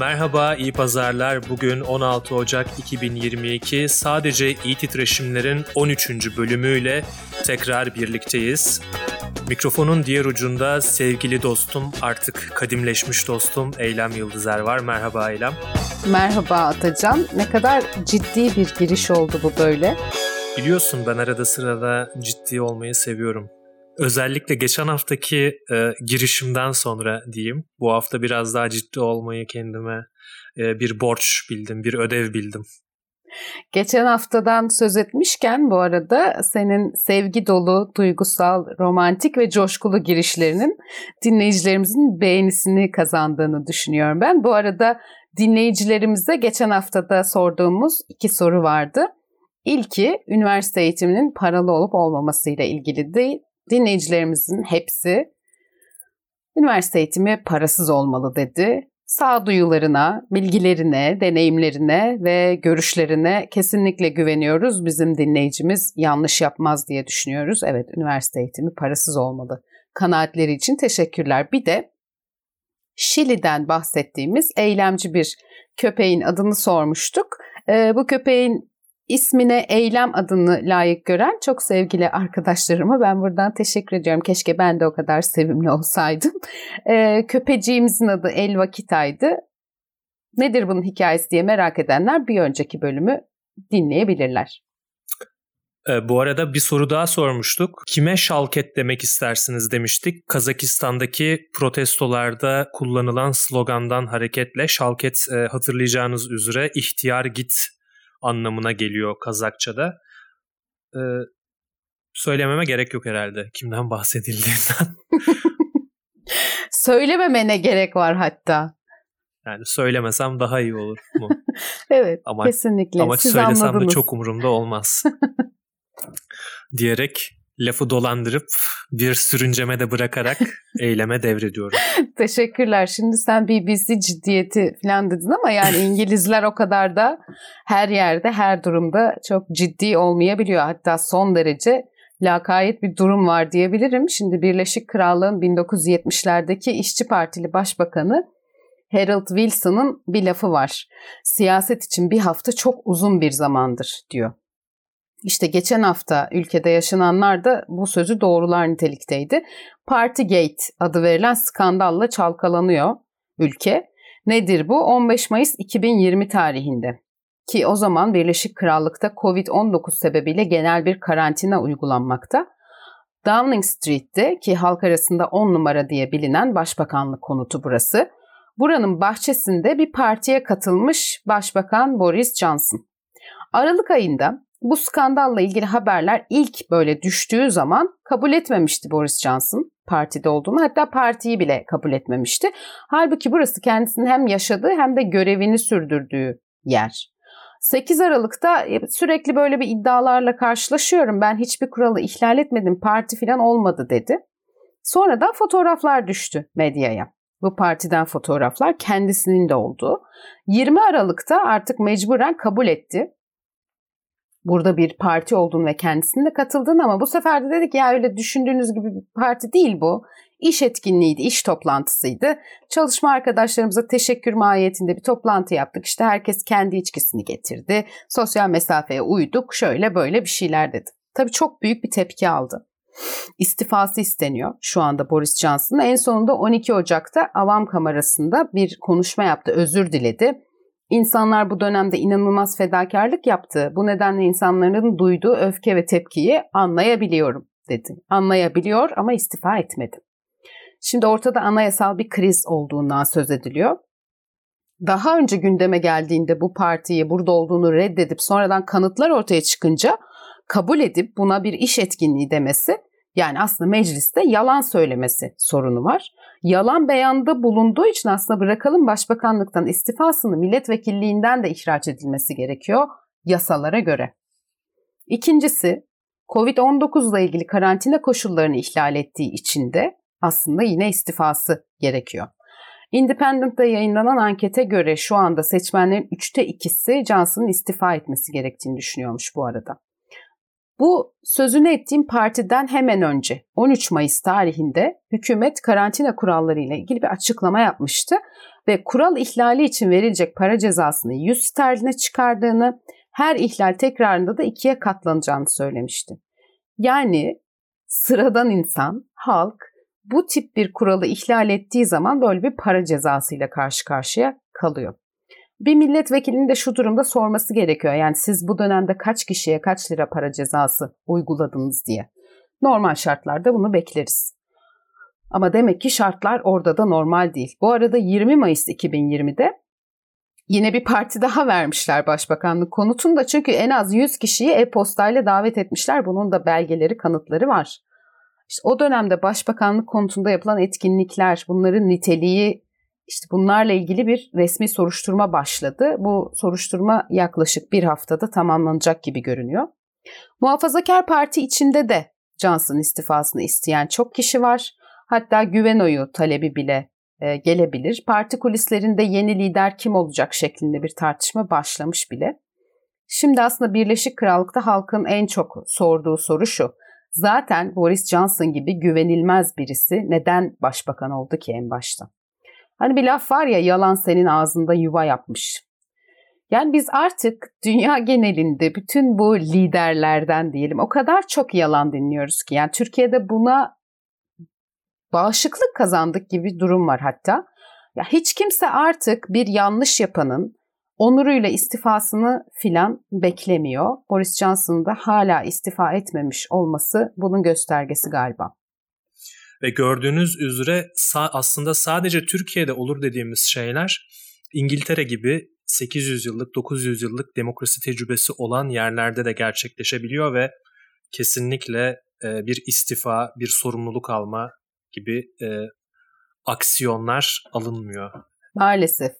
Merhaba, iyi pazarlar. Bugün 16 Ocak 2022. Sadece iyi titreşimlerin 13. bölümüyle tekrar birlikteyiz. Mikrofonun diğer ucunda sevgili dostum, artık kadimleşmiş dostum Eylem Yıldızer var. Merhaba Eylem. Merhaba Atacan. Ne kadar ciddi bir giriş oldu bu böyle. Biliyorsun ben arada sırada ciddi olmayı seviyorum. Özellikle geçen haftaki e, girişimden sonra diyeyim. Bu hafta biraz daha ciddi olmayı kendime e, bir borç bildim, bir ödev bildim. Geçen haftadan söz etmişken bu arada senin sevgi dolu, duygusal, romantik ve coşkulu girişlerinin dinleyicilerimizin beğenisini kazandığını düşünüyorum ben. Bu arada dinleyicilerimize geçen haftada sorduğumuz iki soru vardı. İlki üniversite eğitiminin paralı olup olmamasıyla ilgili değil. Dinleyicilerimizin hepsi üniversite eğitimi parasız olmalı dedi sağduyularına, bilgilerine, deneyimlerine ve görüşlerine kesinlikle güveniyoruz. Bizim dinleyicimiz yanlış yapmaz diye düşünüyoruz. Evet, üniversite eğitimi parasız olmalı. Kanaatleri için teşekkürler. Bir de Şili'den bahsettiğimiz eylemci bir köpeğin adını sormuştuk. Ee, bu köpeğin ismine eylem adını layık gören çok sevgili arkadaşlarıma ben buradan teşekkür ediyorum. Keşke ben de o kadar sevimli olsaydım. Ee, köpeciğimizin adı El Vakita'ydı. Nedir bunun hikayesi diye merak edenler bir önceki bölümü dinleyebilirler. Ee, bu arada bir soru daha sormuştuk. Kime şalket demek istersiniz demiştik. Kazakistan'daki protestolarda kullanılan slogandan hareketle şalket e, hatırlayacağınız üzere ihtiyar git anlamına geliyor Kazakça'da. Ee, söylememe gerek yok herhalde kimden bahsedildiğinden. Söylememene gerek var hatta. Yani söylemesem daha iyi olur mu? evet ama, kesinlikle. Ama Siz söylesem anladınız. de çok umurumda olmaz. Diyerek lafı dolandırıp bir sürünceme de bırakarak eyleme devrediyorum. Teşekkürler. Şimdi sen BBC ciddiyeti falan dedin ama yani İngilizler o kadar da her yerde her durumda çok ciddi olmayabiliyor. Hatta son derece lakayet bir durum var diyebilirim. Şimdi Birleşik Krallığın 1970'lerdeki İşçi Partili Başbakanı Harold Wilson'ın bir lafı var. Siyaset için bir hafta çok uzun bir zamandır diyor. İşte geçen hafta ülkede yaşananlar da bu sözü doğrular nitelikteydi. Partygate adı verilen skandalla çalkalanıyor ülke. Nedir bu? 15 Mayıs 2020 tarihinde ki o zaman Birleşik Krallık'ta Covid-19 sebebiyle genel bir karantina uygulanmakta. Downing Street'te ki halk arasında 10 numara diye bilinen başbakanlık konutu burası. Buranın bahçesinde bir partiye katılmış Başbakan Boris Johnson. Aralık ayında bu skandalla ilgili haberler ilk böyle düştüğü zaman kabul etmemişti Boris Johnson partide olduğunu. Hatta partiyi bile kabul etmemişti. Halbuki burası kendisinin hem yaşadığı hem de görevini sürdürdüğü yer. 8 Aralık'ta e, sürekli böyle bir iddialarla karşılaşıyorum. Ben hiçbir kuralı ihlal etmedim, parti falan olmadı dedi. Sonra da fotoğraflar düştü medyaya. Bu partiden fotoğraflar kendisinin de olduğu. 20 Aralık'ta artık mecburen kabul etti burada bir parti olduğunu ve kendisinin de katıldığını ama bu sefer de dedik ya öyle düşündüğünüz gibi bir parti değil bu. İş etkinliğiydi, iş toplantısıydı. Çalışma arkadaşlarımıza teşekkür mahiyetinde bir toplantı yaptık. İşte herkes kendi içkisini getirdi. Sosyal mesafeye uyduk. Şöyle böyle bir şeyler dedi. Tabii çok büyük bir tepki aldı. İstifası isteniyor şu anda Boris Johnson'ın. En sonunda 12 Ocak'ta Avam Kamerası'nda bir konuşma yaptı, özür diledi İnsanlar bu dönemde inanılmaz fedakarlık yaptı. Bu nedenle insanların duyduğu öfke ve tepkiyi anlayabiliyorum dedi. Anlayabiliyor ama istifa etmedi. Şimdi ortada anayasal bir kriz olduğundan söz ediliyor. Daha önce gündeme geldiğinde bu partiyi burada olduğunu reddedip sonradan kanıtlar ortaya çıkınca kabul edip buna bir iş etkinliği demesi yani aslında mecliste yalan söylemesi sorunu var. Yalan beyanda bulunduğu için aslında bırakalım başbakanlıktan istifasını milletvekilliğinden de ihraç edilmesi gerekiyor yasalara göre. İkincisi Covid-19 ile ilgili karantina koşullarını ihlal ettiği için de aslında yine istifası gerekiyor. Independent'ta yayınlanan ankete göre şu anda seçmenlerin üçte ikisi Johnson'ın istifa etmesi gerektiğini düşünüyormuş bu arada. Bu sözünü ettiğim partiden hemen önce 13 Mayıs tarihinde hükümet karantina kuralları ile ilgili bir açıklama yapmıştı ve kural ihlali için verilecek para cezasını 100 sterline çıkardığını, her ihlal tekrarında da ikiye katlanacağını söylemişti. Yani sıradan insan, halk bu tip bir kuralı ihlal ettiği zaman böyle bir para cezasıyla karşı karşıya kalıyor. Bir milletvekilinin de şu durumda sorması gerekiyor. Yani siz bu dönemde kaç kişiye kaç lira para cezası uyguladınız diye. Normal şartlarda bunu bekleriz. Ama demek ki şartlar orada da normal değil. Bu arada 20 Mayıs 2020'de yine bir parti daha vermişler başbakanlık konutunda. Çünkü en az 100 kişiyi e-postayla davet etmişler. Bunun da belgeleri, kanıtları var. İşte o dönemde başbakanlık konutunda yapılan etkinlikler, bunların niteliği, işte bunlarla ilgili bir resmi soruşturma başladı. Bu soruşturma yaklaşık bir haftada tamamlanacak gibi görünüyor. Muhafazakar Parti içinde de Johnson istifasını isteyen çok kişi var. Hatta güven oyu talebi bile e, gelebilir. Parti kulislerinde yeni lider kim olacak şeklinde bir tartışma başlamış bile. Şimdi aslında Birleşik Krallık'ta halkın en çok sorduğu soru şu. Zaten Boris Johnson gibi güvenilmez birisi neden başbakan oldu ki en başta? Hani bir laf var ya yalan senin ağzında yuva yapmış. Yani biz artık dünya genelinde bütün bu liderlerden diyelim o kadar çok yalan dinliyoruz ki. Yani Türkiye'de buna bağışıklık kazandık gibi bir durum var hatta. Ya hiç kimse artık bir yanlış yapanın onuruyla istifasını filan beklemiyor. Boris Johnson'ın da hala istifa etmemiş olması bunun göstergesi galiba. Ve gördüğünüz üzere aslında sadece Türkiye'de olur dediğimiz şeyler İngiltere gibi 800 yıllık, 900 yıllık demokrasi tecrübesi olan yerlerde de gerçekleşebiliyor ve kesinlikle bir istifa, bir sorumluluk alma gibi aksiyonlar alınmıyor. Maalesef.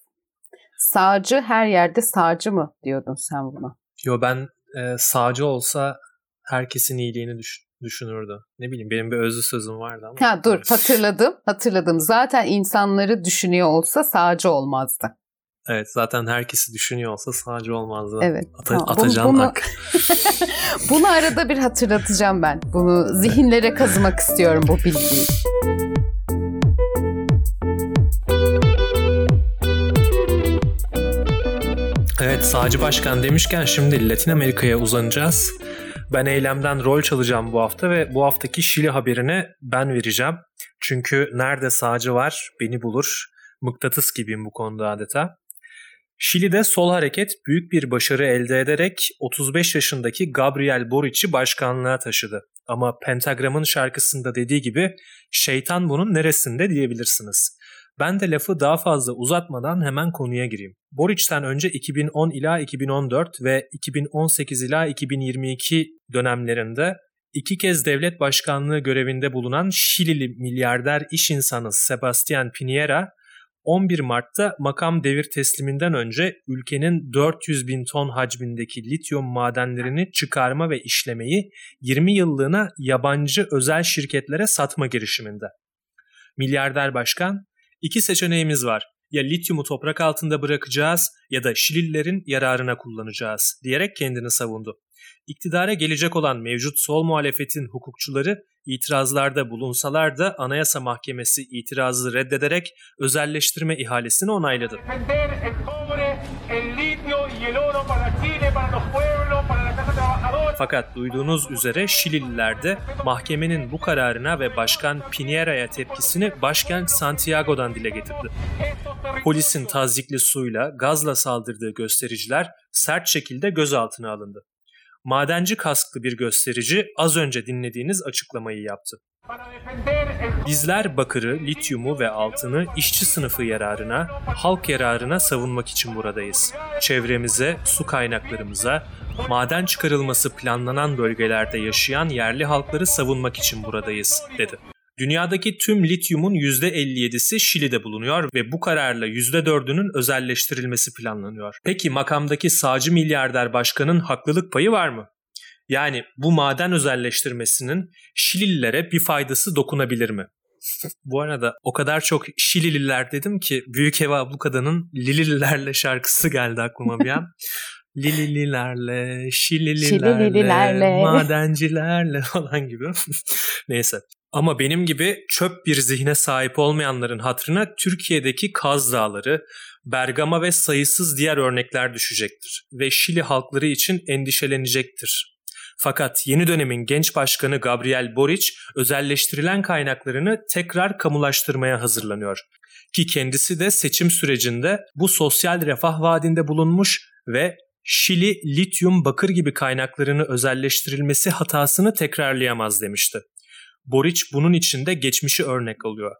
Sağcı her yerde sağcı mı diyordun sen buna? Yo ben e, sağcı olsa herkesin iyiliğini düş, düşünürdü. Ne bileyim benim bir özlü sözüm vardı ama. Ha dur hatırladım hatırladım. Zaten insanları düşünüyor olsa sağcı olmazdı. Evet zaten herkesi düşünüyor olsa sağcı olmazdı. Evet. Ata, tamam. Atacan bunu, Ak. bunu arada bir hatırlatacağım ben. Bunu zihinlere kazımak istiyorum bu bilgiyi. Evet sağcı başkan demişken şimdi Latin Amerika'ya uzanacağız. Ben eylemden rol çalacağım bu hafta ve bu haftaki Şili haberini ben vereceğim. Çünkü nerede sağcı var beni bulur. Mıknatıs gibiyim bu konuda adeta. Şili'de sol hareket büyük bir başarı elde ederek 35 yaşındaki Gabriel Boric'i başkanlığa taşıdı. Ama Pentagram'ın şarkısında dediği gibi şeytan bunun neresinde diyebilirsiniz. Ben de lafı daha fazla uzatmadan hemen konuya gireyim. Boric'ten önce 2010 ila 2014 ve 2018 ila 2022 dönemlerinde iki kez devlet başkanlığı görevinde bulunan Şilili milyarder iş insanı Sebastian Piñera 11 Mart'ta makam devir tesliminden önce ülkenin 400 bin ton hacmindeki lityum madenlerini çıkarma ve işlemeyi 20 yıllığına yabancı özel şirketlere satma girişiminde. Milyarder başkan İki seçeneğimiz var. Ya lityumu toprak altında bırakacağız ya da Şilililerin yararına kullanacağız diyerek kendini savundu. İktidara gelecek olan mevcut sol muhalefetin hukukçuları itirazlarda bulunsalar da Anayasa Mahkemesi itirazı reddederek özelleştirme ihalesini onayladı. Fakat duyduğunuz üzere Şilililer de mahkemenin bu kararına ve Başkan Piñera'ya tepkisini başkent Santiago'dan dile getirdi. Polisin tazikli suyla, gazla saldırdığı göstericiler sert şekilde gözaltına alındı. Madenci kasklı bir gösterici az önce dinlediğiniz açıklamayı yaptı. Bizler bakırı, lityumu ve altını işçi sınıfı yararına, halk yararına savunmak için buradayız. Çevremize, su kaynaklarımıza, maden çıkarılması planlanan bölgelerde yaşayan yerli halkları savunmak için buradayız, dedi. Dünyadaki tüm lityumun %57'si Şili'de bulunuyor ve bu kararla %4'ünün özelleştirilmesi planlanıyor. Peki makamdaki sağcı milyarder başkanın haklılık payı var mı? Yani bu maden özelleştirmesinin Şilililere bir faydası dokunabilir mi? bu arada o kadar çok Şilililer dedim ki Büyük Ev Ablukada'nın Lilililerle şarkısı geldi aklıma bir an. Lilililerle, Şilililerle, Şilililerle, madencilerle falan gibi. Neyse. Ama benim gibi çöp bir zihne sahip olmayanların hatırına Türkiye'deki Kaz Dağları, Bergama ve sayısız diğer örnekler düşecektir ve Şili halkları için endişelenecektir. Fakat yeni dönemin genç başkanı Gabriel Boric özelleştirilen kaynaklarını tekrar kamulaştırmaya hazırlanıyor. Ki kendisi de seçim sürecinde bu sosyal refah vaadinde bulunmuş ve Şili lityum bakır gibi kaynaklarını özelleştirilmesi hatasını tekrarlayamaz demişti. Boric bunun içinde geçmişi örnek alıyor.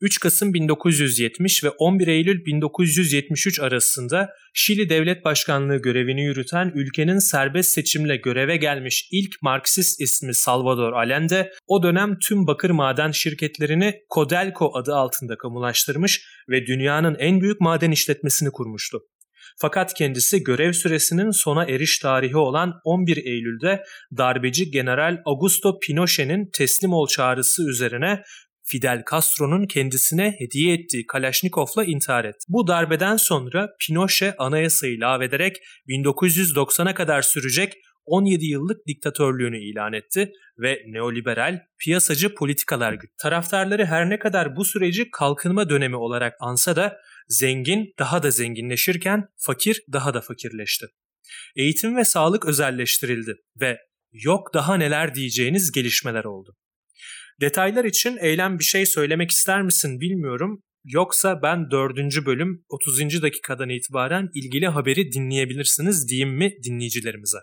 3 Kasım 1970 ve 11 Eylül 1973 arasında Şili Devlet Başkanlığı görevini yürüten ülkenin serbest seçimle göreve gelmiş ilk Marksist ismi Salvador Allende o dönem tüm bakır maden şirketlerini Codelco adı altında kamulaştırmış ve dünyanın en büyük maden işletmesini kurmuştu. Fakat kendisi görev süresinin sona eriş tarihi olan 11 Eylül'de darbeci General Augusto Pinochet'in teslim ol çağrısı üzerine Fidel Castro'nun kendisine hediye ettiği Kalashnikov'la intihar etti. Bu darbeden sonra Pinochet anayasayı lağvederek 1990'a kadar sürecek 17 yıllık diktatörlüğünü ilan etti ve neoliberal, piyasacı politikalar güttü. Taraftarları her ne kadar bu süreci kalkınma dönemi olarak ansa da zengin daha da zenginleşirken fakir daha da fakirleşti. Eğitim ve sağlık özelleştirildi ve yok daha neler diyeceğiniz gelişmeler oldu. Detaylar için eylem bir şey söylemek ister misin bilmiyorum. Yoksa ben dördüncü bölüm 30. dakikadan itibaren ilgili haberi dinleyebilirsiniz diyeyim mi dinleyicilerimize?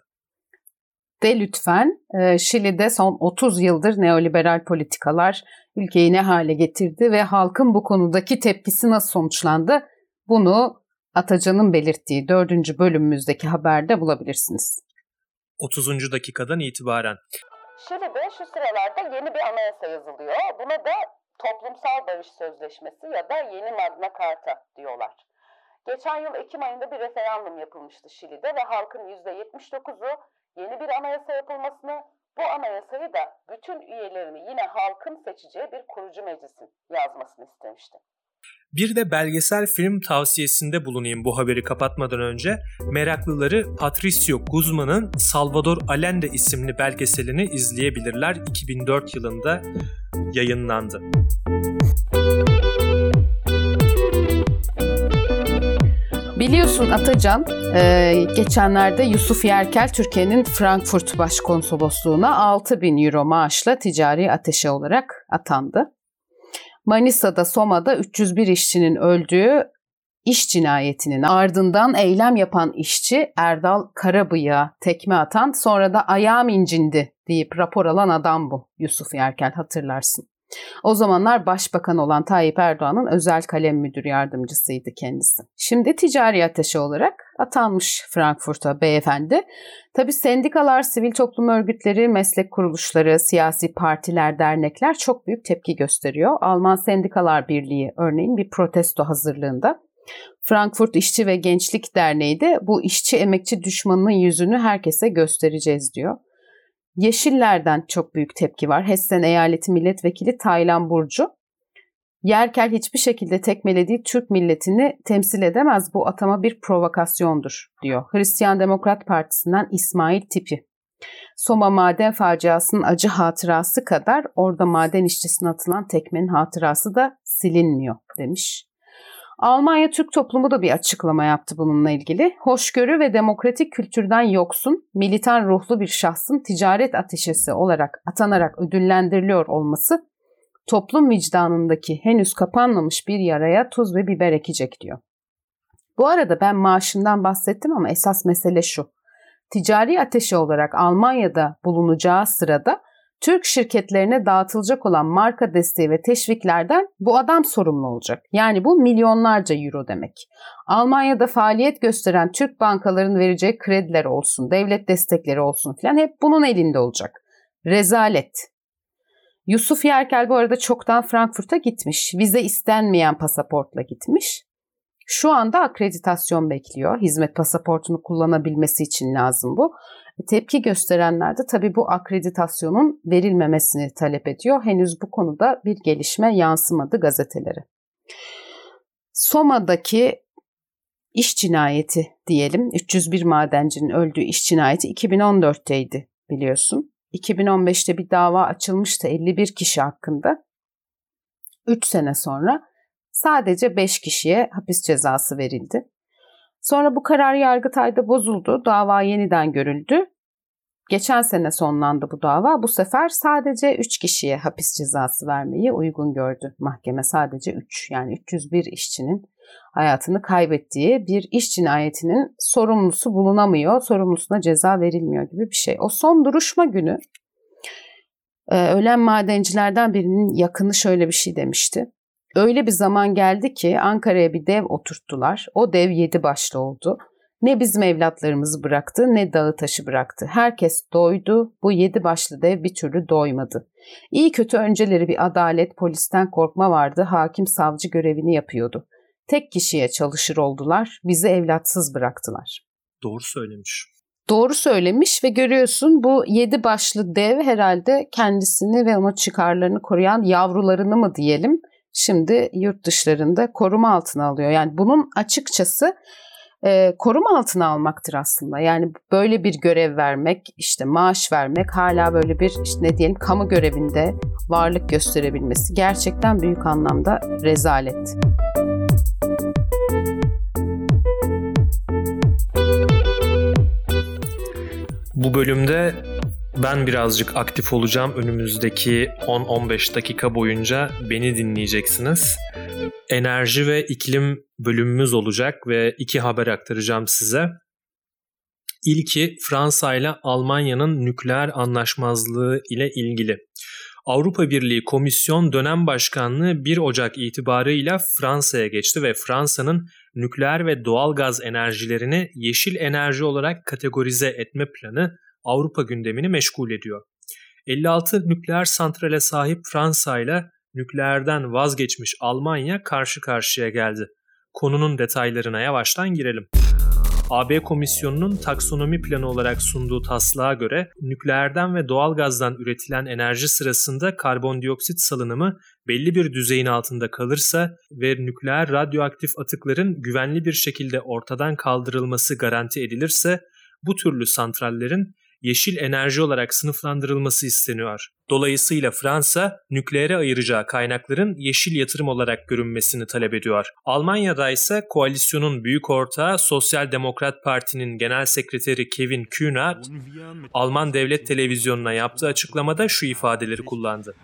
De lütfen. Ee, Şili'de son 30 yıldır neoliberal politikalar ülkeyi ne hale getirdi ve halkın bu konudaki tepkisi nasıl sonuçlandı? Bunu Atacan'ın belirttiği dördüncü bölümümüzdeki haberde bulabilirsiniz. 30. dakikadan itibaren. Şili'de şu sıralarda yeni bir anayasa yazılıyor. Buna da Toplumsal Barış Sözleşmesi ya da Yeni Magna Carta diyorlar. Geçen yıl Ekim ayında bir referandum yapılmıştı Şili'de ve halkın %79'u yeni bir anayasa yapılmasını, bu anayasayı da bütün üyelerini yine halkın seçeceği bir kurucu meclisin yazmasını istemişti. Bir de belgesel film tavsiyesinde bulunayım bu haberi kapatmadan önce. Meraklıları Patricio Guzman'ın Salvador Allende isimli belgeselini izleyebilirler. 2004 yılında yayınlandı. Biliyorsun Atacan, e, geçenlerde Yusuf Yerkel Türkiye'nin Frankfurt Başkonsolosluğu'na 6 bin euro maaşla ticari ateşe olarak atandı. Manisa'da Soma'da 301 işçinin öldüğü iş cinayetinin ardından eylem yapan işçi Erdal Karabıyık'a tekme atan sonra da ayağım incindi deyip rapor alan adam bu Yusuf Yerkel hatırlarsın. O zamanlar başbakan olan Tayyip Erdoğan'ın özel kalem müdür yardımcısıydı kendisi. Şimdi ticari ateşi olarak atanmış Frankfurt'a beyefendi. Tabi sendikalar, sivil toplum örgütleri, meslek kuruluşları, siyasi partiler, dernekler çok büyük tepki gösteriyor. Alman Sendikalar Birliği örneğin bir protesto hazırlığında. Frankfurt İşçi ve Gençlik Derneği de bu işçi emekçi düşmanının yüzünü herkese göstereceğiz diyor. Yeşillerden çok büyük tepki var. Hessen Eyaleti Milletvekili Taylan Burcu. Yerkel hiçbir şekilde tekmelediği Türk milletini temsil edemez. Bu atama bir provokasyondur diyor. Hristiyan Demokrat Partisi'nden İsmail Tipi. Soma maden faciasının acı hatırası kadar orada maden işçisine atılan tekmenin hatırası da silinmiyor demiş. Almanya Türk toplumu da bir açıklama yaptı bununla ilgili. Hoşgörü ve demokratik kültürden yoksun, militan ruhlu bir şahsın ticaret ateşesi olarak atanarak ödüllendiriliyor olması toplum vicdanındaki henüz kapanmamış bir yaraya tuz ve biber ekecek diyor. Bu arada ben maaşından bahsettim ama esas mesele şu. Ticari ateşi olarak Almanya'da bulunacağı sırada Türk şirketlerine dağıtılacak olan marka desteği ve teşviklerden bu adam sorumlu olacak. Yani bu milyonlarca euro demek. Almanya'da faaliyet gösteren Türk bankaların vereceği krediler olsun, devlet destekleri olsun filan hep bunun elinde olacak. Rezalet. Yusuf Yerkel bu arada çoktan Frankfurt'a gitmiş. Vize istenmeyen pasaportla gitmiş. Şu anda akreditasyon bekliyor. Hizmet pasaportunu kullanabilmesi için lazım bu. Tepki gösterenler de tabii bu akreditasyonun verilmemesini talep ediyor. Henüz bu konuda bir gelişme yansımadı gazetelere. Soma'daki iş cinayeti diyelim. 301 madencinin öldüğü iş cinayeti 2014'teydi biliyorsun. 2015'te bir dava açılmıştı 51 kişi hakkında. 3 sene sonra sadece 5 kişiye hapis cezası verildi. Sonra bu karar Yargıtay'da bozuldu. Dava yeniden görüldü. Geçen sene sonlandı bu dava. Bu sefer sadece 3 kişiye hapis cezası vermeyi uygun gördü mahkeme. Sadece 3 yani 301 işçinin hayatını kaybettiği bir iş cinayetinin sorumlusu bulunamıyor, sorumlusuna ceza verilmiyor gibi bir şey. O son duruşma günü ölen madencilerden birinin yakını şöyle bir şey demişti. Öyle bir zaman geldi ki Ankara'ya bir dev oturttular. O dev yedi başlı oldu. Ne bizim evlatlarımızı bıraktı ne dağı taşı bıraktı. Herkes doydu, bu yedi başlı dev bir türlü doymadı. İyi kötü önceleri bir adalet, polisten korkma vardı, hakim savcı görevini yapıyordu. Tek kişiye çalışır oldular, bizi evlatsız bıraktılar. Doğru söylemiş. Doğru söylemiş ve görüyorsun bu yedi başlı dev herhalde kendisini ve onun çıkarlarını koruyan yavrularını mı diyelim şimdi yurt dışlarında koruma altına alıyor. Yani bunun açıkçası e, koruma altına almaktır aslında. Yani böyle bir görev vermek, işte maaş vermek, hala böyle bir işte ne diyelim kamu görevinde varlık gösterebilmesi gerçekten büyük anlamda rezalet. Bu bölümde ben birazcık aktif olacağım. Önümüzdeki 10-15 dakika boyunca beni dinleyeceksiniz. Enerji ve iklim bölümümüz olacak ve iki haber aktaracağım size. İlki Fransa ile Almanya'nın nükleer anlaşmazlığı ile ilgili. Avrupa Birliği Komisyon Dönem Başkanlığı 1 Ocak itibarıyla Fransa'ya geçti ve Fransa'nın nükleer ve doğal gaz enerjilerini yeşil enerji olarak kategorize etme planı Avrupa gündemini meşgul ediyor. 56 nükleer santrale sahip Fransa ile nükleerden vazgeçmiş Almanya karşı karşıya geldi. Konunun detaylarına yavaştan girelim. AB Komisyonu'nun taksonomi planı olarak sunduğu taslağa göre nükleerden ve doğalgazdan üretilen enerji sırasında karbondioksit salınımı belli bir düzeyin altında kalırsa ve nükleer radyoaktif atıkların güvenli bir şekilde ortadan kaldırılması garanti edilirse bu türlü santrallerin yeşil enerji olarak sınıflandırılması isteniyor. Dolayısıyla Fransa nükleere ayıracağı kaynakların yeşil yatırım olarak görünmesini talep ediyor. Almanya'da ise koalisyonun büyük ortağı Sosyal Demokrat Parti'nin genel sekreteri Kevin Kühnert, Alman devlet televizyonuna yaptığı açıklamada şu ifadeleri kullandı.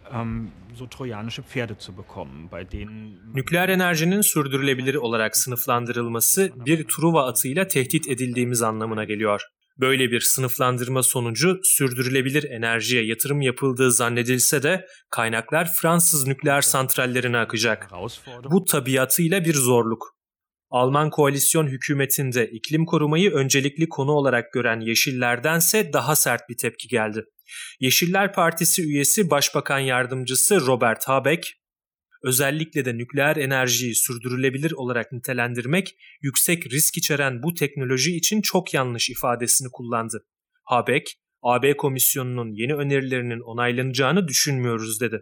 Nükleer enerjinin sürdürülebilir olarak sınıflandırılması bir Truva atıyla tehdit edildiğimiz anlamına geliyor. Böyle bir sınıflandırma sonucu sürdürülebilir enerjiye yatırım yapıldığı zannedilse de kaynaklar Fransız nükleer santrallerine akacak. Bu tabiatıyla bir zorluk. Alman koalisyon hükümetinde iklim korumayı öncelikli konu olarak gören Yeşillerdense daha sert bir tepki geldi. Yeşiller Partisi üyesi Başbakan Yardımcısı Robert Habeck, özellikle de nükleer enerjiyi sürdürülebilir olarak nitelendirmek yüksek risk içeren bu teknoloji için çok yanlış ifadesini kullandı. Habeck, AB Komisyonu'nun yeni önerilerinin onaylanacağını düşünmüyoruz dedi.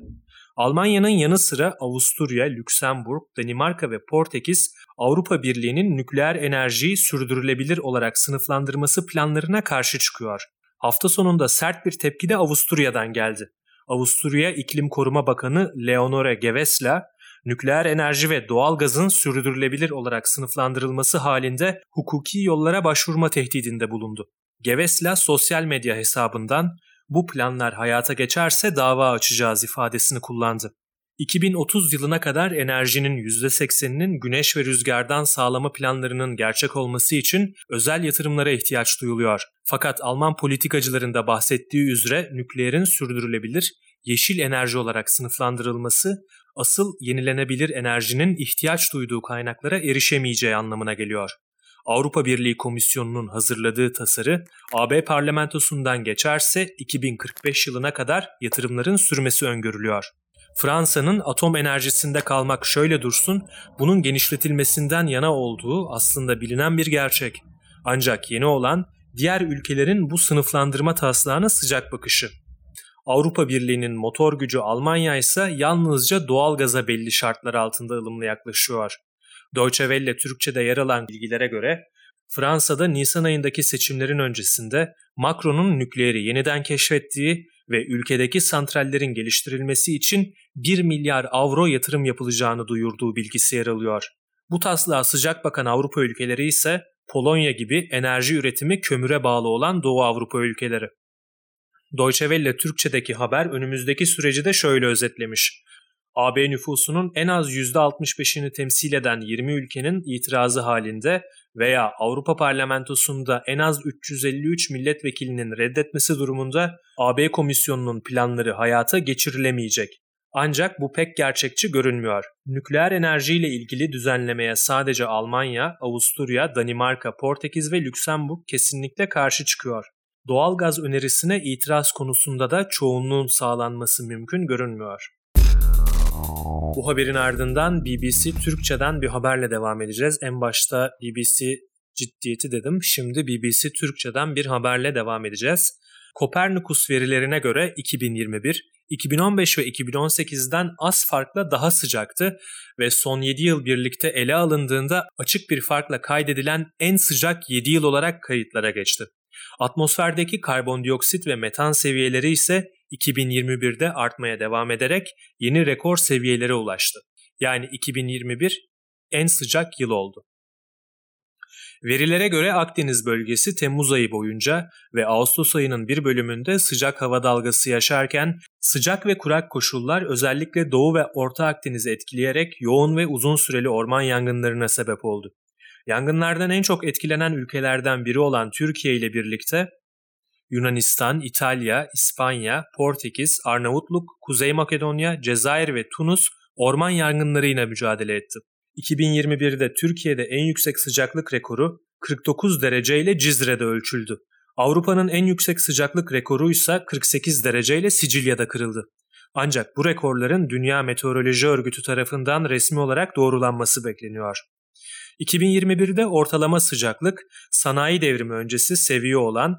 Almanya'nın yanı sıra Avusturya, Lüksemburg, Danimarka ve Portekiz Avrupa Birliği'nin nükleer enerjiyi sürdürülebilir olarak sınıflandırması planlarına karşı çıkıyor. Hafta sonunda sert bir tepki de Avusturya'dan geldi. Avusturya İklim Koruma Bakanı Leonore Gewessler, nükleer enerji ve doğal gazın sürdürülebilir olarak sınıflandırılması halinde hukuki yollara başvurma tehdidinde bulundu. Gewessler sosyal medya hesabından bu planlar hayata geçerse dava açacağız ifadesini kullandı. 2030 yılına kadar enerjinin %80'inin güneş ve rüzgardan sağlama planlarının gerçek olması için özel yatırımlara ihtiyaç duyuluyor. Fakat Alman politikacıların da bahsettiği üzere nükleerin sürdürülebilir, yeşil enerji olarak sınıflandırılması asıl yenilenebilir enerjinin ihtiyaç duyduğu kaynaklara erişemeyeceği anlamına geliyor. Avrupa Birliği Komisyonu'nun hazırladığı tasarı AB parlamentosundan geçerse 2045 yılına kadar yatırımların sürmesi öngörülüyor. Fransa'nın atom enerjisinde kalmak şöyle dursun, bunun genişletilmesinden yana olduğu aslında bilinen bir gerçek. Ancak yeni olan diğer ülkelerin bu sınıflandırma taslağına sıcak bakışı. Avrupa Birliği'nin motor gücü Almanya ise yalnızca doğal gaza belli şartlar altında ılımlı yaklaşıyor. Deutsche Welle Türkçe'de yer alan bilgilere göre Fransa'da Nisan ayındaki seçimlerin öncesinde Macron'un nükleeri yeniden keşfettiği ve ülkedeki santrallerin geliştirilmesi için 1 milyar avro yatırım yapılacağını duyurduğu bilgisi yer alıyor. Bu taslağa sıcak bakan Avrupa ülkeleri ise Polonya gibi enerji üretimi kömüre bağlı olan Doğu Avrupa ülkeleri. Deutsche Welle Türkçedeki haber önümüzdeki süreci de şöyle özetlemiş. AB nüfusunun en az %65'ini temsil eden 20 ülkenin itirazı halinde veya Avrupa Parlamentosu'nda en az 353 milletvekilinin reddetmesi durumunda AB Komisyonu'nun planları hayata geçirilemeyecek. Ancak bu pek gerçekçi görünmüyor. Nükleer enerjiyle ilgili düzenlemeye sadece Almanya, Avusturya, Danimarka, Portekiz ve Lüksemburg kesinlikle karşı çıkıyor. Doğalgaz önerisine itiraz konusunda da çoğunluğun sağlanması mümkün görünmüyor. Bu haberin ardından BBC Türkçe'den bir haberle devam edeceğiz. En başta BBC ciddiyeti dedim. Şimdi BBC Türkçe'den bir haberle devam edeceğiz. Kopernikus verilerine göre 2021, 2015 ve 2018'den az farkla daha sıcaktı ve son 7 yıl birlikte ele alındığında açık bir farkla kaydedilen en sıcak 7 yıl olarak kayıtlara geçti. Atmosferdeki karbondioksit ve metan seviyeleri ise 2021'de artmaya devam ederek yeni rekor seviyelere ulaştı. Yani 2021 en sıcak yıl oldu. Verilere göre Akdeniz bölgesi Temmuz ayı boyunca ve Ağustos ayının bir bölümünde sıcak hava dalgası yaşarken sıcak ve kurak koşullar özellikle Doğu ve Orta Akdeniz'i etkileyerek yoğun ve uzun süreli orman yangınlarına sebep oldu. Yangınlardan en çok etkilenen ülkelerden biri olan Türkiye ile birlikte Yunanistan, İtalya, İspanya, Portekiz, Arnavutluk, Kuzey Makedonya, Cezayir ve Tunus orman yangınlarıyla mücadele etti. 2021'de Türkiye'de en yüksek sıcaklık rekoru 49 derece ile Cizre'de ölçüldü. Avrupa'nın en yüksek sıcaklık rekoru ise 48 derece ile Sicilya'da kırıldı. Ancak bu rekorların Dünya Meteoroloji Örgütü tarafından resmi olarak doğrulanması bekleniyor. 2021'de ortalama sıcaklık sanayi devrimi öncesi seviye olan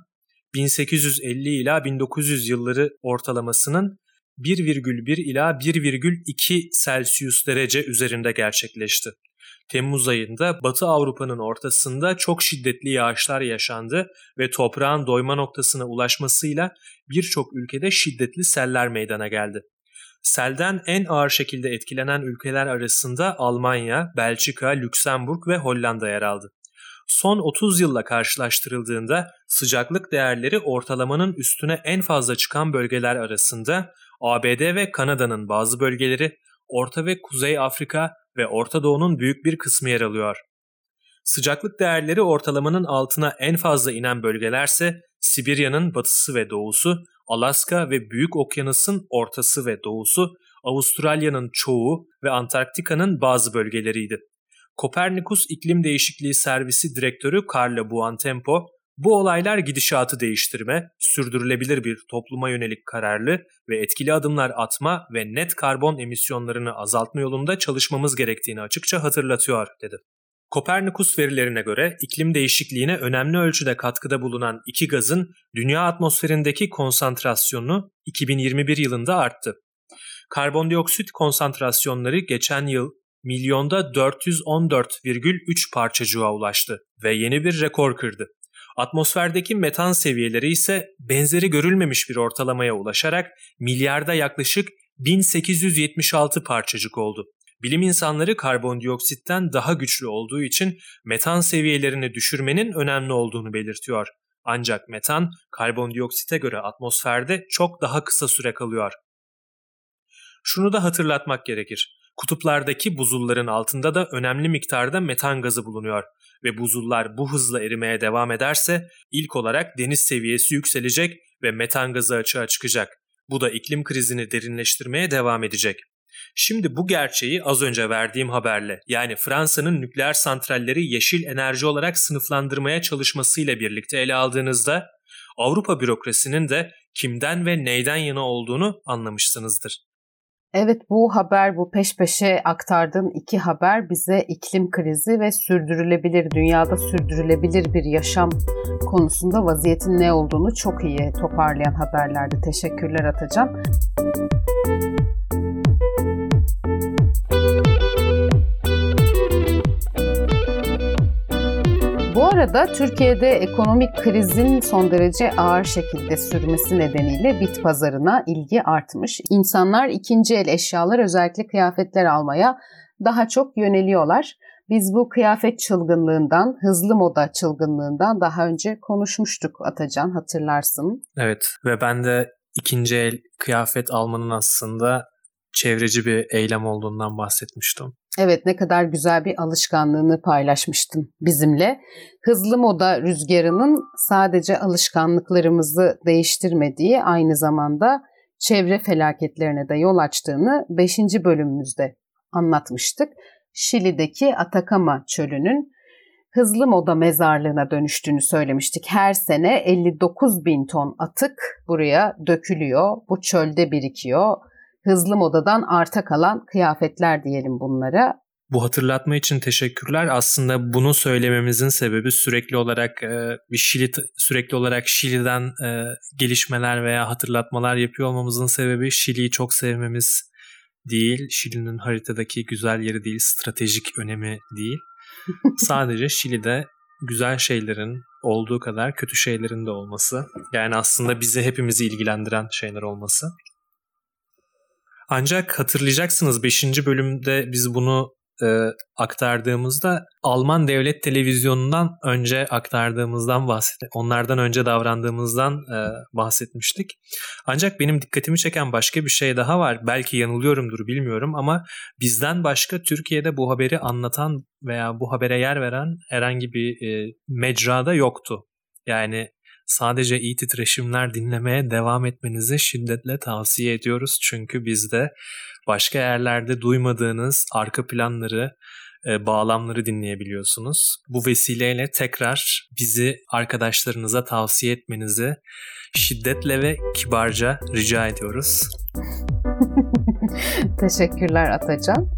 1850 ila 1900 yılları ortalamasının 1,1 ila 1,2 Celsius derece üzerinde gerçekleşti. Temmuz ayında Batı Avrupa'nın ortasında çok şiddetli yağışlar yaşandı ve toprağın doyma noktasına ulaşmasıyla birçok ülkede şiddetli seller meydana geldi. Selden en ağır şekilde etkilenen ülkeler arasında Almanya, Belçika, Lüksemburg ve Hollanda yer aldı. Son 30 yılla karşılaştırıldığında sıcaklık değerleri ortalamanın üstüne en fazla çıkan bölgeler arasında ABD ve Kanada'nın bazı bölgeleri, Orta ve Kuzey Afrika ve Orta Doğu'nun büyük bir kısmı yer alıyor. Sıcaklık değerleri ortalamanın altına en fazla inen bölgelerse Sibirya'nın batısı ve doğusu, Alaska ve Büyük Okyanus'un ortası ve doğusu, Avustralya'nın çoğu ve Antarktika'nın bazı bölgeleriydi. Kopernikus İklim Değişikliği Servisi Direktörü Carla Buontempo, bu olaylar gidişatı değiştirme, sürdürülebilir bir topluma yönelik kararlı ve etkili adımlar atma ve net karbon emisyonlarını azaltma yolunda çalışmamız gerektiğini açıkça hatırlatıyor, dedi. Kopernikus verilerine göre iklim değişikliğine önemli ölçüde katkıda bulunan iki gazın dünya atmosferindeki konsantrasyonu 2021 yılında arttı. Karbondioksit konsantrasyonları geçen yıl milyonda 414,3 parçacığa ulaştı ve yeni bir rekor kırdı. Atmosferdeki metan seviyeleri ise benzeri görülmemiş bir ortalamaya ulaşarak milyarda yaklaşık 1876 parçacık oldu. Bilim insanları karbondioksitten daha güçlü olduğu için metan seviyelerini düşürmenin önemli olduğunu belirtiyor. Ancak metan karbondioksite göre atmosferde çok daha kısa süre kalıyor. Şunu da hatırlatmak gerekir. Kutuplardaki buzulların altında da önemli miktarda metan gazı bulunuyor ve buzullar bu hızla erimeye devam ederse ilk olarak deniz seviyesi yükselecek ve metan gazı açığa çıkacak. Bu da iklim krizini derinleştirmeye devam edecek. Şimdi bu gerçeği az önce verdiğim haberle yani Fransa'nın nükleer santralleri yeşil enerji olarak sınıflandırmaya çalışmasıyla birlikte ele aldığınızda Avrupa bürokrasinin de kimden ve neyden yana olduğunu anlamışsınızdır. Evet bu haber, bu peş peşe aktardığım iki haber bize iklim krizi ve sürdürülebilir, dünyada sürdürülebilir bir yaşam konusunda vaziyetin ne olduğunu çok iyi toparlayan haberlerdi. Teşekkürler Atacan. Arada Türkiye'de ekonomik krizin son derece ağır şekilde sürmesi nedeniyle bit pazarına ilgi artmış. İnsanlar ikinci el eşyalar özellikle kıyafetler almaya daha çok yöneliyorlar. Biz bu kıyafet çılgınlığından, hızlı moda çılgınlığından daha önce konuşmuştuk Atacan hatırlarsın. Evet ve ben de ikinci el kıyafet almanın aslında çevreci bir eylem olduğundan bahsetmiştim. Evet ne kadar güzel bir alışkanlığını paylaşmıştın bizimle. Hızlı moda rüzgarının sadece alışkanlıklarımızı değiştirmediği aynı zamanda çevre felaketlerine de yol açtığını 5. bölümümüzde anlatmıştık. Şili'deki Atakama çölünün hızlı moda mezarlığına dönüştüğünü söylemiştik. Her sene 59 bin ton atık buraya dökülüyor. Bu çölde birikiyor hızlı modadan arta kalan kıyafetler diyelim bunlara. Bu hatırlatma için teşekkürler. Aslında bunu söylememizin sebebi sürekli olarak e, bir Şili sürekli olarak Şili'den e, gelişmeler veya hatırlatmalar yapıyor olmamızın sebebi Şili'yi çok sevmemiz değil. Şili'nin haritadaki güzel yeri değil, stratejik önemi değil. Sadece Şili'de güzel şeylerin olduğu kadar kötü şeylerin de olması. Yani aslında bizi hepimizi ilgilendiren şeyler olması. Ancak hatırlayacaksınız 5. bölümde biz bunu e, aktardığımızda Alman devlet televizyonundan önce aktardığımızdan bahset onlardan önce davrandığımızdan e, bahsetmiştik. Ancak benim dikkatimi çeken başka bir şey daha var. Belki yanılıyorumdur bilmiyorum ama bizden başka Türkiye'de bu haberi anlatan veya bu habere yer veren herhangi bir e, mecrada yoktu. Yani sadece iyi titreşimler dinlemeye devam etmenizi şiddetle tavsiye ediyoruz. Çünkü bizde başka yerlerde duymadığınız arka planları, e, bağlamları dinleyebiliyorsunuz. Bu vesileyle tekrar bizi arkadaşlarınıza tavsiye etmenizi şiddetle ve kibarca rica ediyoruz. Teşekkürler Atacan.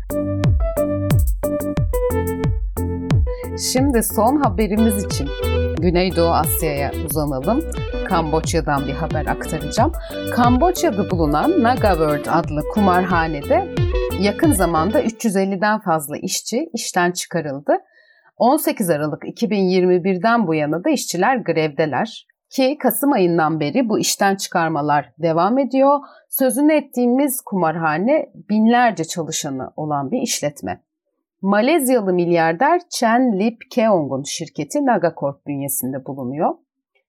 Şimdi son haberimiz için Güneydoğu Asya'ya uzanalım. Kamboçya'dan bir haber aktaracağım. Kamboçya'da bulunan Naga World adlı kumarhanede yakın zamanda 350'den fazla işçi işten çıkarıldı. 18 Aralık 2021'den bu yana da işçiler grevdeler. Ki Kasım ayından beri bu işten çıkarmalar devam ediyor. Sözünü ettiğimiz kumarhane binlerce çalışanı olan bir işletme. Malezyalı milyarder Chen Lip Keong'un şirketi Nagacorp bünyesinde bulunuyor.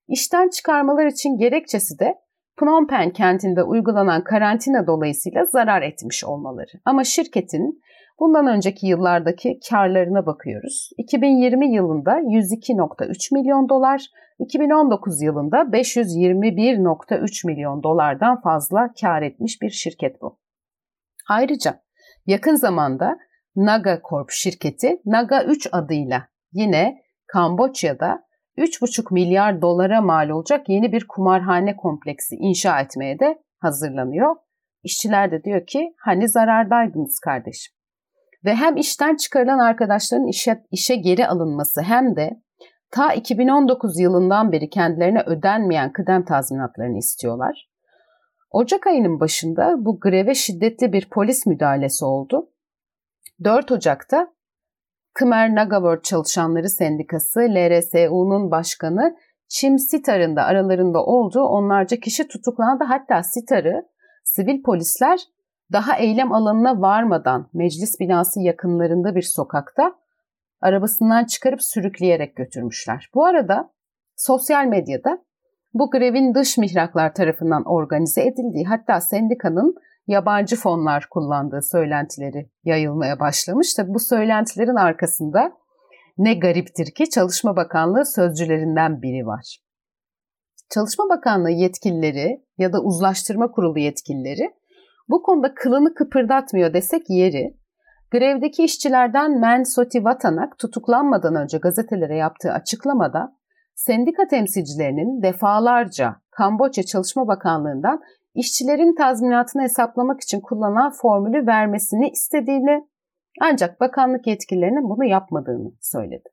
İşten çıkarmalar için gerekçesi de Phnom Penh kentinde uygulanan karantina dolayısıyla zarar etmiş olmaları. Ama şirketin bundan önceki yıllardaki karlarına bakıyoruz. 2020 yılında 102.3 milyon dolar, 2019 yılında 521.3 milyon dolardan fazla kar etmiş bir şirket bu. Ayrıca yakın zamanda Naga Corp şirketi Naga 3 adıyla yine Kamboçya'da 3,5 milyar dolara mal olacak yeni bir kumarhane kompleksi inşa etmeye de hazırlanıyor. İşçiler de diyor ki hani zarardaydınız kardeşim. Ve hem işten çıkarılan arkadaşların işe, işe geri alınması hem de ta 2019 yılından beri kendilerine ödenmeyen kıdem tazminatlarını istiyorlar. Ocak ayının başında bu greve şiddetli bir polis müdahalesi oldu 4 Ocak'ta Khmer Nagaword Çalışanları Sendikası LRSU'nun başkanı Çim Sitar'ın da aralarında olduğu onlarca kişi tutuklandı. Hatta Sitar'ı sivil polisler daha eylem alanına varmadan meclis binası yakınlarında bir sokakta arabasından çıkarıp sürükleyerek götürmüşler. Bu arada sosyal medyada bu grevin dış mihraklar tarafından organize edildiği hatta sendikanın yabancı fonlar kullandığı söylentileri yayılmaya başlamış. Tabi bu söylentilerin arkasında ne gariptir ki Çalışma Bakanlığı sözcülerinden biri var. Çalışma Bakanlığı yetkilileri ya da uzlaştırma kurulu yetkilileri bu konuda kılını kıpırdatmıyor desek yeri, grevdeki işçilerden Men Soti Vatanak tutuklanmadan önce gazetelere yaptığı açıklamada sendika temsilcilerinin defalarca Kamboçya Çalışma Bakanlığı'ndan işçilerin tazminatını hesaplamak için kullanılan formülü vermesini istediğini ancak bakanlık yetkililerinin bunu yapmadığını söyledi.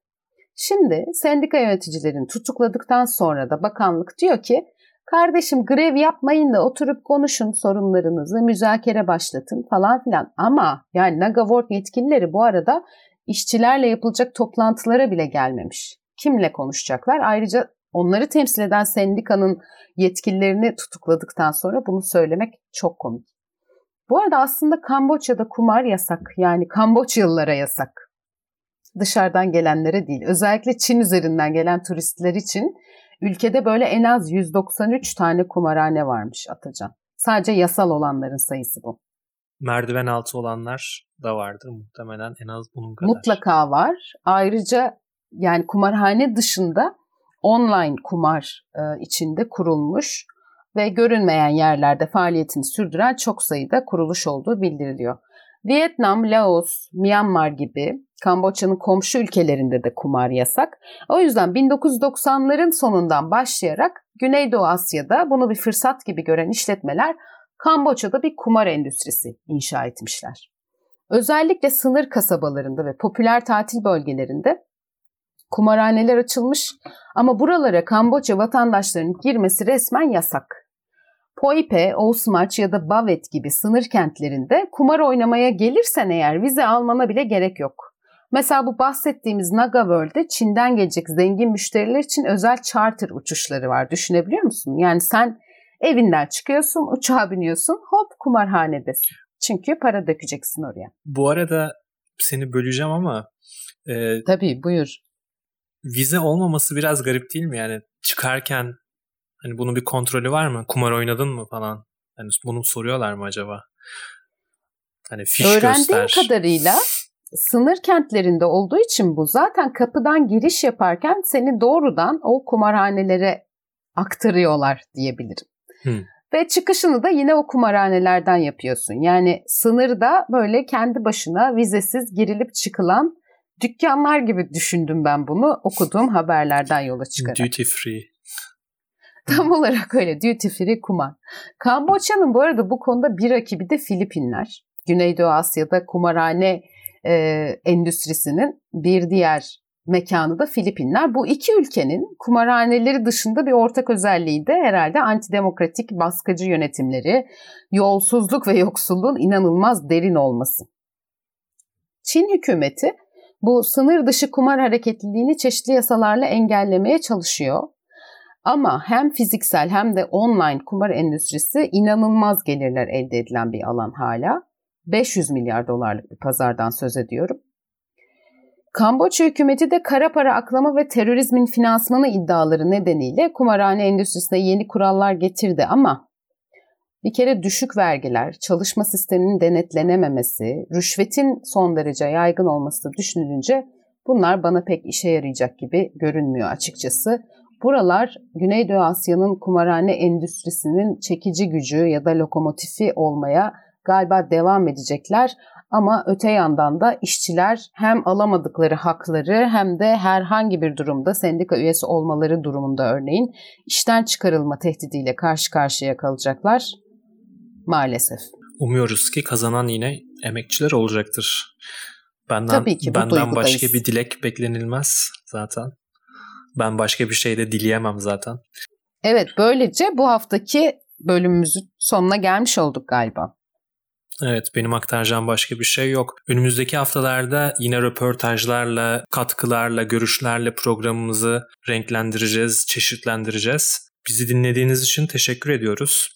Şimdi sendika yöneticilerini tutukladıktan sonra da bakanlık diyor ki kardeşim grev yapmayın da oturup konuşun sorunlarınızı, müzakere başlatın falan filan. Ama yani Nagavort yetkilileri bu arada işçilerle yapılacak toplantılara bile gelmemiş. kimle konuşacaklar? Ayrıca onları temsil eden sendikanın yetkililerini tutukladıktan sonra bunu söylemek çok komik. Bu arada aslında Kamboçya'da kumar yasak. Yani Kamboçyalılara yasak. Dışarıdan gelenlere değil. Özellikle Çin üzerinden gelen turistler için ülkede böyle en az 193 tane kumarhane varmış Atacan. Sadece yasal olanların sayısı bu. Merdiven altı olanlar da vardır muhtemelen en az bunun kadar. Mutlaka var. Ayrıca yani kumarhane dışında online kumar e, içinde kurulmuş ve görünmeyen yerlerde faaliyetini sürdüren çok sayıda kuruluş olduğu bildiriliyor. Vietnam, Laos, Myanmar gibi Kamboçya'nın komşu ülkelerinde de kumar yasak. O yüzden 1990'ların sonundan başlayarak Güneydoğu Asya'da bunu bir fırsat gibi gören işletmeler Kamboçya'da bir kumar endüstrisi inşa etmişler. Özellikle sınır kasabalarında ve popüler tatil bölgelerinde kumarhaneler açılmış ama buralara Kamboçya vatandaşlarının girmesi resmen yasak. Poipe, Osmaç ya da Bavet gibi sınır kentlerinde kumar oynamaya gelirsen eğer vize almana bile gerek yok. Mesela bu bahsettiğimiz Naga World'de Çin'den gelecek zengin müşteriler için özel charter uçuşları var. Düşünebiliyor musun? Yani sen evinden çıkıyorsun, uçağa biniyorsun, hop kumarhanedesin. Çünkü para dökeceksin oraya. Bu arada seni böleceğim ama... E, Tabii buyur. Vize olmaması biraz garip değil mi? Yani çıkarken Hani bunun bir kontrolü var mı? Kumar oynadın mı falan? Hani bunu soruyorlar mı acaba? Hani fiş Öğrendiğim göster. kadarıyla sınır kentlerinde olduğu için bu zaten kapıdan giriş yaparken seni doğrudan o kumarhanelere aktarıyorlar diyebilirim. Hmm. Ve çıkışını da yine o kumarhanelerden yapıyorsun. Yani sınırda böyle kendi başına vizesiz girilip çıkılan dükkanlar gibi düşündüm ben bunu okuduğum haberlerden yola çıkarak. Duty free. Tam olarak öyle duty free kumar. Kamboçya'nın bu arada bu konuda bir rakibi de Filipinler. Güneydoğu Asya'da kumarhane e, endüstrisinin bir diğer mekanı da Filipinler. Bu iki ülkenin kumarhaneleri dışında bir ortak özelliği de herhalde antidemokratik baskıcı yönetimleri, yolsuzluk ve yoksulluğun inanılmaz derin olması. Çin hükümeti bu sınır dışı kumar hareketliliğini çeşitli yasalarla engellemeye çalışıyor. Ama hem fiziksel hem de online kumar endüstrisi inanılmaz gelirler elde edilen bir alan hala. 500 milyar dolarlık bir pazardan söz ediyorum. Kamboçya hükümeti de kara para aklama ve terörizmin finansmanı iddiaları nedeniyle kumarhane endüstrisine yeni kurallar getirdi ama bir kere düşük vergiler, çalışma sisteminin denetlenememesi, rüşvetin son derece yaygın olması düşünülünce bunlar bana pek işe yarayacak gibi görünmüyor açıkçası. Buralar Güneydoğu Asya'nın kumarhane endüstrisinin çekici gücü ya da lokomotifi olmaya galiba devam edecekler. Ama öte yandan da işçiler hem alamadıkları hakları hem de herhangi bir durumda sendika üyesi olmaları durumunda örneğin işten çıkarılma tehdidiyle karşı karşıya kalacaklar maalesef. Umuyoruz ki kazanan yine emekçiler olacaktır. Benden, Tabii ki, benden başka bir dilek beklenilmez zaten. Ben başka bir şey de dileyemem zaten. Evet böylece bu haftaki bölümümüzün sonuna gelmiş olduk galiba. Evet benim aktaracağım başka bir şey yok. Önümüzdeki haftalarda yine röportajlarla, katkılarla, görüşlerle programımızı renklendireceğiz, çeşitlendireceğiz. Bizi dinlediğiniz için teşekkür ediyoruz.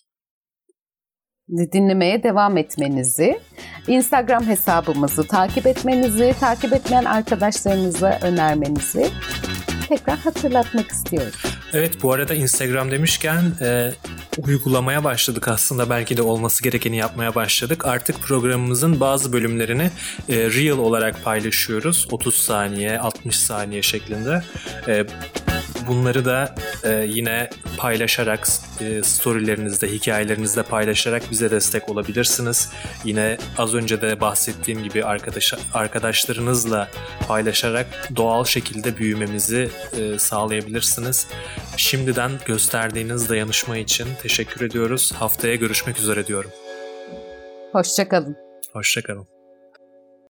Dinlemeye devam etmenizi, Instagram hesabımızı takip etmenizi, takip etmeyen arkadaşlarınıza önermenizi tekrar hatırlatmak istiyorum. Evet bu arada Instagram demişken e, uygulamaya başladık aslında belki de olması gerekeni yapmaya başladık. Artık programımızın bazı bölümlerini e, Reel olarak paylaşıyoruz. 30 saniye, 60 saniye şeklinde. E, bunları da e, yine paylaşarak e, storylerinizde, hikayelerinizde paylaşarak bize destek olabilirsiniz. Yine az önce de bahsettiğim gibi arkadaş arkadaşlarınızla paylaşarak doğal şekilde büyümemizi e, sağlayabilirsiniz. Şimdiden gösterdiğiniz dayanışma için teşekkür ediyoruz. Haftaya görüşmek üzere diyorum. Hoşçakalın. Hoşçakalın.